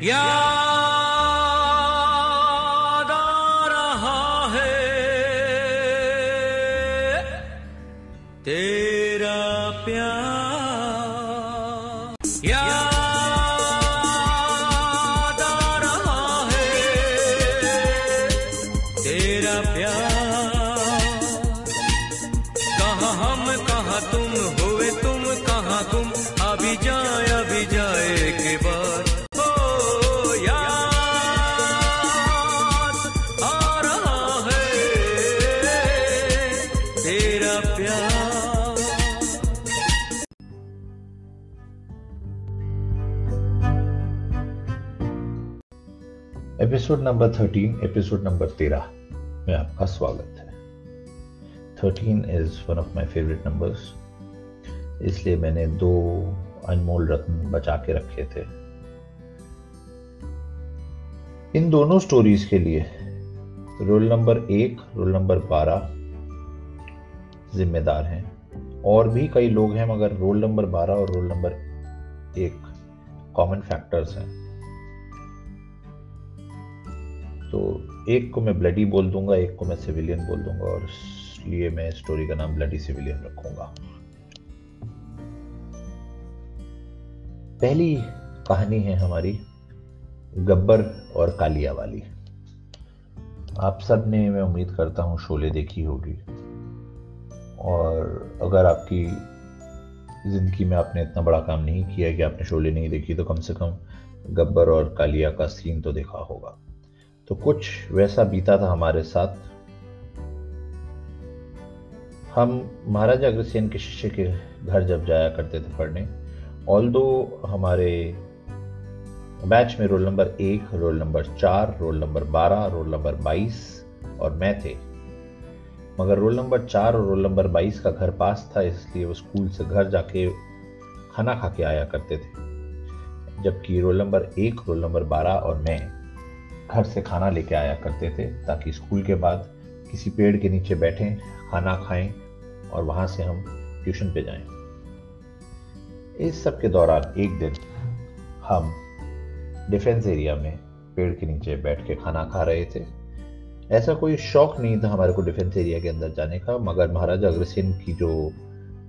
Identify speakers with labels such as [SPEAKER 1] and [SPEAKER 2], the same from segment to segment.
[SPEAKER 1] Yeah.
[SPEAKER 2] Episode number thirteen, episode number तेरह में आपका स्वागत है। Thirteen is one of my favourite numbers इसलिए मैंने दो अनमोल रत्न बचा के रखे थे। इन दोनों स्टोरीज के लिए रोल नंबर एक रोल नंबर बारह जिम्मेदार हैं। और भी कई लोग हैं, मगर रोल नंबर बारह और रोल नंबर एक कॉमन फैक्टर्स हैं। तो एक को मैं ब्लडी बोल दूँगा, एक को मैं सिविलियन बोल दूँगा और इसलिए मैं स्टोरी का नाम ब्लडी सिविलियन रखूँगा। पहली कहानी है हमारी गब्बर और कालिया वाली। आप सबने, मैं उम्मीद करता हूँ, शोले देखी होगी। और अगर आपकी ज़िंदगी में आपने इतना बड़ा काम नहीं किया कि आपने शोले नहीं देखी तो कम से कम गब्बर और कालिया का सीन तो देखा होगा। तो कुछ वैसा बीता था हमारे साथ। हम महाराजा अग्रसेन के शिष्य के घर जब जाया करते थे पढ़ने ऑल दो हमारे बैच में रोल नंबर एक रोल नंबर चार रोल नंबर बारह रोल नंबर बाईस और मैं थे। मगर रोल नंबर चार और रोल नंबर बाईस का घर पास था, इसलिए वो स्कूल से घर जाके खाना खा के आया करते थे। जबकि रोल नंबर एक रोल नंबर बारह और मैं। घर से खाना लेके आया करते थे, ताकि स्कूल के बाद किसी पेड़ के नीचे बैठें, खाना खाएँ और वहाँ से हम ट्यूशन पे जाएँ। इस सब के दौरान एक दिन हम डिफेंस एरिया में पेड़ के नीचे बैठ के खाना खा रहे थे। ऐसा कोई शौक नहीं था हमारे को डिफेंस एरिया के अंदर जाने का, मगर महाराजा अग्रसेन की जो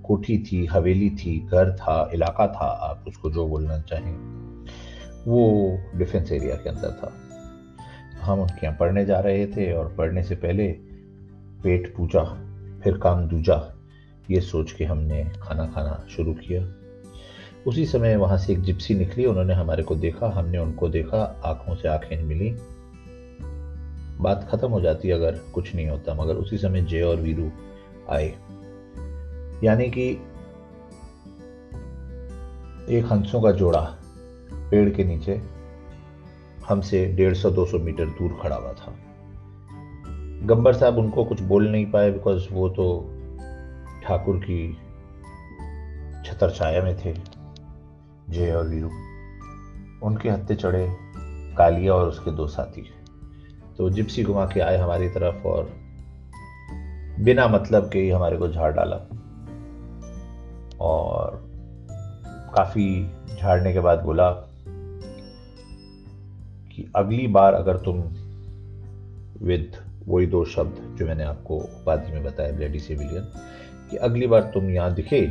[SPEAKER 2] कोठी थी, हवेली थी, घर था, इलाका था, आप उसको जो बोलना चाहें, वो डिफेंस एरिया के अंदर था। हम यहाँ पढ़ने जा रहे थे और पढ़ने से पहले पेट पूजा, फिर काम दूजा, ये सोच के हमने खाना खाना शुरू किया। उसी समय वहाँ से एक जिप्सी निकली, उन्होंने हमारे को देखा, हमने उनको देखा, आँखों से आँखें मिली। बात खत्म हो जाती अगर कुछ नहीं होता, मगर उसी समय जय और वीरू आए। यानी कि एक हंसों का जोड़ा, पेड़ के नीचे। हमसे डेढ़ सौ, दो सौ मीटर दूर खड़ा हुआ था। गब्बर साहब उनको कुछ बोल नहीं पाए बिकॉज़ वो तो ठाकुर की छतर छाया में थे, जय और वीरू। उनके हत्थे चढ़े कालिया और उसके दो साथी। तो जिप्सी घुमा के आए हमारी तरफ़ और बिना मतलब के ही हमारे को झाड़ डाला। और काफ़ी झाड़ने के बाद बोला कि अगली बार अगर तुम विद वही दो शब्द जो मैंने आपको उपाधि में बताया ब्लेडी सिविलियन कि अगली बार तुम यहाँ दिखे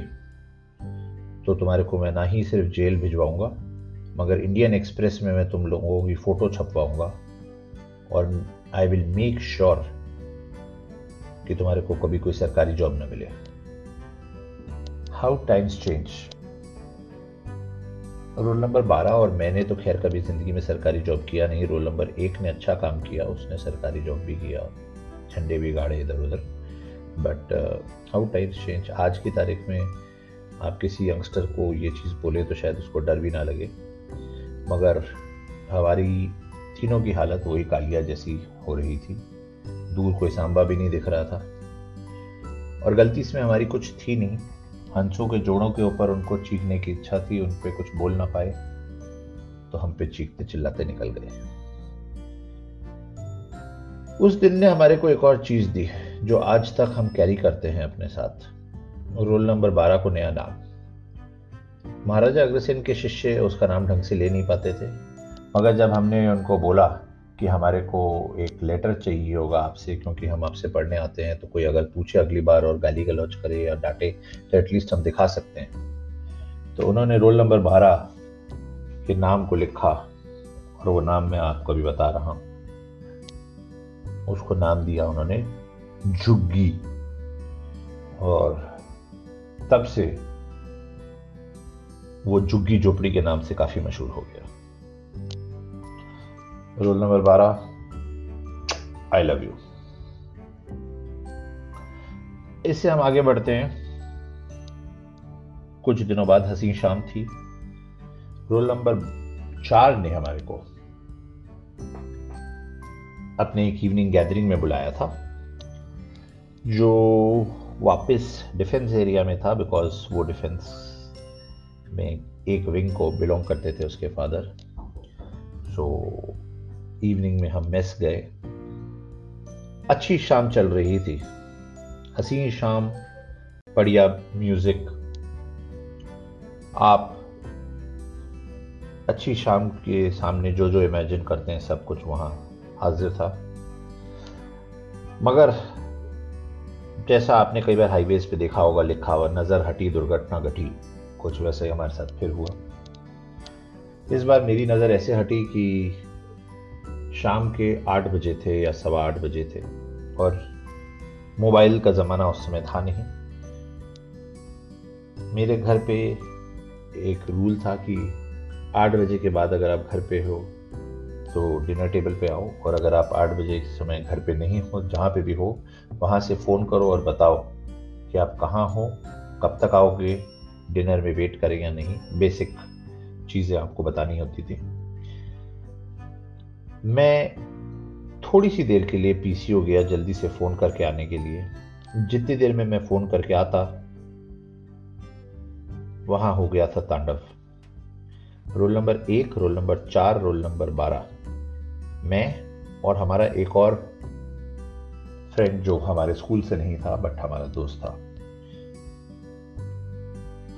[SPEAKER 2] तो तुम्हारे को मैं ना ही सिर्फ़ जेल भिजवाऊँगा, मगर इंडियन एक्सप्रेस में मैं तुम लोगों की फ़ोटो छपवाऊँगा, और आई विल मेक श्योर कि तुम्हारे को कभी कोई सरकारी जॉब न मिले। How times change roll number 12 और मैंने तो खैर कभी ज़िंदगी में सरकारी जॉब किया नहीं। रोल नंबर एक ने अच्छा काम किया, उसने सरकारी जॉब भी किया, झंडे भी गाड़े इधर उधर। बट हाउ टाइम्स चेंज आज की तारीख में आप किसी यंगस्टर को ये चीज़ बोले तो शायद उसको डर भी ना लगे। मगर हमारी तीनों की हालत वही कालिया जैसी हो रही थी। दूर कोई सांबा भी नहीं दिख रहा था। और गलती इसमें हमारी कुछ थी नहीं। हंसों के जोड़ों के ऊपर उनको चीखने की इच्छा थी, उन पे कुछ बोल ना पाए तो हम पे चीखते चिल्लाते निकल गए। उस दिन ने हमारे को एक और चीज़ दी जो आज तक हम कैरी करते हैं अपने साथ। रोल नंबर बारह को नया नाम। महाराजा अग्रसेन के शिष्य उसका नाम ढंग से ले नहीं पाते थे, मगर जब हमने उनको बोला कि हमारे को एक लेटर चाहिए होगा आपसे, क्योंकि हम आपसे पढ़ने आते हैं तो कोई अगर पूछे अगली बार और गाली गलौज करे या डांटे तो एटलीस्ट हम दिखा सकते हैं। तो उन्होंने रोल नंबर बारह के नाम को लिखा, और वो नाम मैं आपको भी बता रहा हूँ। उसको नाम दिया उन्होंने, जुग्गी। और तब से वो जुग्गी झोपड़ी के नाम से काफ़ी मशहूर हो गया। रोल नंबर बारह आई लव यू इससे हम आगे बढ़ते हैं। कुछ दिनों बाद हसी शाम थी। रोल नंबर चार ने हमारे को अपने एक इवनिंग गैदरिंग में बुलाया था, जो वापस डिफेंस एरिया में था बिकॉज़ वो डिफेंस में एक विंग को बिलोंग करते थे उसके फादर सो इवनिंग में हम मेस गए। अच्छी शाम चल रही थी। हसीन शाम, बढ़िया म्यूज़िक आप अच्छी शाम के सामने जो जो इमेजिन करते हैं, सब कुछ वहाँ हाजिर था। मगर जैसा आपने कई बार हाईवेज पे देखा होगा, लिखा हुआ, नज़र हटी, दुर्घटना घटी, कुछ वैसे ही हमारे साथ फिर हुआ। इस बार मेरी नज़र ऐसे हटी कि शाम के आठ बजे थे या सवा आठ बजे थे, और मोबाइल का ज़माना उस समय था नहीं। मेरे घर पे एक रूल था कि आठ बजे के बाद अगर आप घर पे हो तो डिनर टेबल पे आओ, और अगर आप आठ बजे के समय घर पे नहीं हो, जहाँ पे भी हो, वहाँ से फ़ोन करो और बताओ कि आप कहाँ हो, कब तक आओगे, डिनर में वेट करें या नहीं। बेसिक चीज़ें आपको बतानी होती थी। मैं थोड़ी सी देर के लिए पीसीओ गया जल्दी से फ़ोन करके आने के लिए। जितनी देर में मैं फ़ोन करके आता, वहाँ हो गया था तांडव। रोल नंबर एक, रोल नंबर चार, रोल नंबर बारह। मैं और हमारा एक और फ्रेंड जो हमारे स्कूल से नहीं था बट हमारा दोस्त था,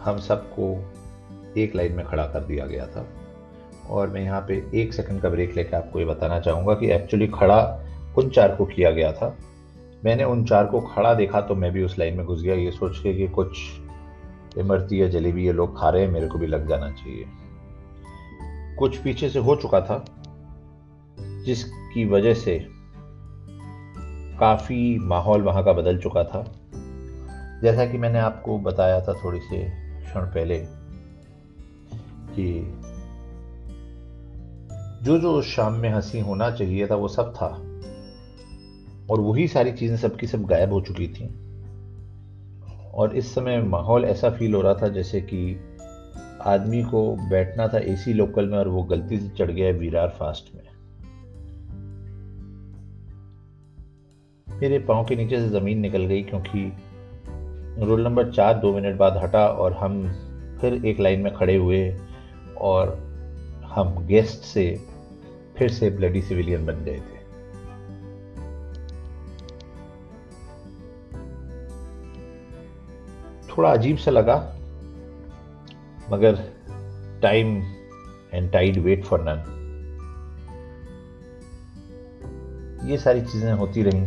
[SPEAKER 2] हम सबको एक लाइन में खड़ा कर दिया गया था। और मैं यहाँ पे एक सेकंड का ब्रेक लेकर आपको ये बताना चाहूँगा कि एक्चुअली खड़ा उन चार को किया गया था। मैंने उन चार को खड़ा देखा तो मैं भी उस लाइन में घुस गया। ये सोच के कि कुछ इमरती या जलेबी ये लोग खा रहे हैं, मेरे को भी लग जाना चाहिए। कुछ पीछे से हो चुका था, जिसकी वजह से काफ़ी माहौल वहाँ का बदल चुका था। जैसा कि मैंने आपको बताया था थोड़ी से क्षण पहले कि जो जो उस शाम में हँसी होना चाहिए था, वो सब था। और वही सारी चीज़ें सबकी सब गायब हो चुकी थी। और इस समय माहौल ऐसा फील हो रहा था जैसे कि आदमी को बैठना था एसी लोकल में और वो गलती से चढ़ गया वीरार फास्ट में। मेरे पाँव के नीचे से ज़मीन निकल गई क्योंकि रोल नंबर चार दो मिनट बाद हटा और हम फिर एक लाइन में खड़े हुए और हम गेस्ट से फिर से ब्लडी सिविलियन बन गए थे। थोड़ा अजीब सा लगा, मगर time and tide wait for none ये सारी चीज़ें होती रहीं,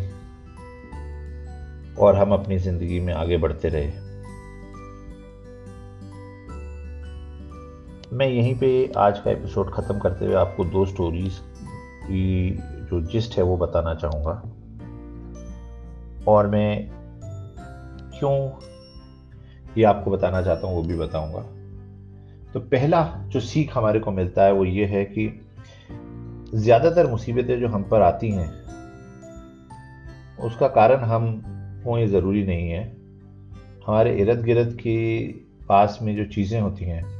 [SPEAKER 2] और हम अपनी ज़िंदगी में आगे बढ़ते रहे। मैं यहीं पे आज का एपिसोड ख़त्म करते हुए आपको दो स्टोरीज की जो जिस्ट है वो बताना चाहूँगा। और मैं क्यों ये आपको बताना चाहता हूँ वो भी बताऊँगा। तो पहला जो सीख हमारे को मिलता है वो ये है कि ज़्यादातर मुसीबतें जो हम पर आती हैं, उसका कारण हम हों ज़रूरी नहीं है। हमारे इर्द गिर्द के पास में जो चीज़ें होती हैं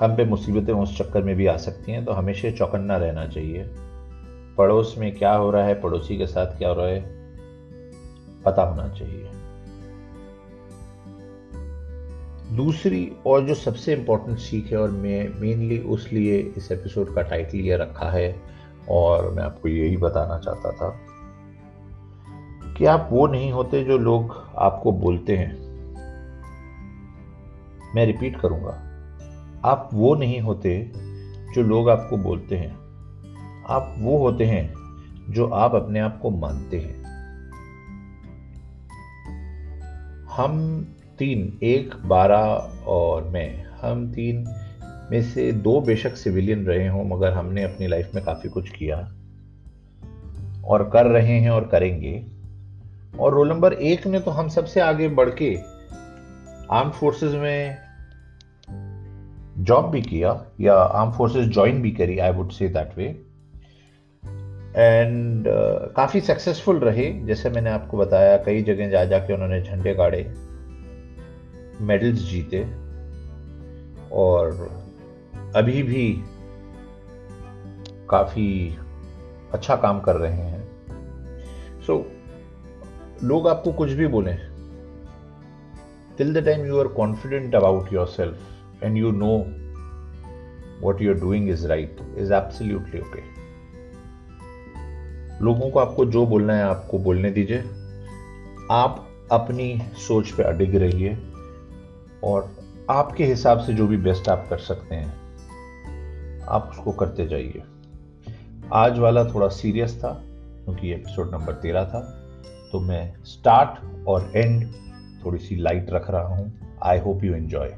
[SPEAKER 2] हम पे मुसीबतें उस चक्कर में भी आ सकती हैं तो हमेशा चौकन्ना रहना चाहिए। पड़ोस में क्या हो रहा है, पड़ोसी के साथ क्या हो रहा है, पता होना चाहिए। दूसरी और जो सबसे इंपॉर्टेंट सीख है, और मैं मेनली उस लिए इस एपिसोड का टाइटल ये रखा है, और मैं आपको यही बताना चाहता था कि आप वो नहीं होते जो लोग आपको बोलते हैं। मैं रिपीट करूँगा। आप वो नहीं होते जो लोग आपको बोलते हैं। आप वो होते हैं जो आप अपने आप को मानते हैं। हम तीन, एक, बारह और मैं, हम तीन में से दो बेशक सिविलियन रहे हों, मगर हमने अपनी लाइफ में काफ़ी कुछ किया और कर रहे हैं और करेंगे। और रोल नंबर एक ने तो हम सबसे आगे बढ़ के आर्म फोर्सेस में जॉब भी किया या आर्म फोर्सेस ज्वाइन भी करी I would say that way and काफ़ी सक्सेसफुल रहे जैसे मैंने आपको बताया कई जगह जा जाके उन्होंने झंडे गाड़े मेडल्स जीते और अभी भी काफ़ी अच्छा काम कर रहे हैं। सो so, लोग आपको कुछ भी बोले till the time you are confident about your self and you know what you are doing is right is absolutely okay लोगों को आपको जो बोलना है, आपको बोलने दीजिए। आप अपनी सोच पे अडिग रहिए और आपके हिसाब से जो भी बेस्ट आप कर सकते हैं, आप उसको करते जाइए। आज वाला थोड़ा सीरियस था, क्योंकि एपिसोड नंबर तेरह था तो मैं स्टार्ट और एंड थोड़ी सी लाइट रख रहा हूँ। I hope you enjoy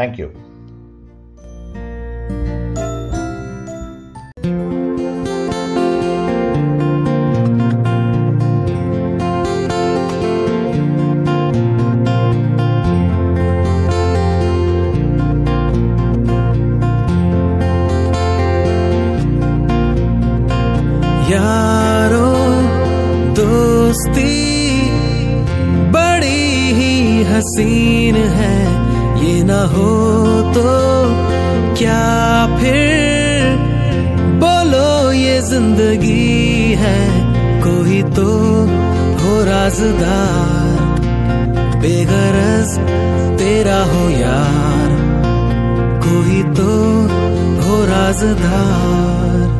[SPEAKER 2] thank you
[SPEAKER 1] फिर बोलो ये ज़िंदगी है, कोई तो हो राजदार बेगरज तेरा हो यार, कोई तो हो राजदार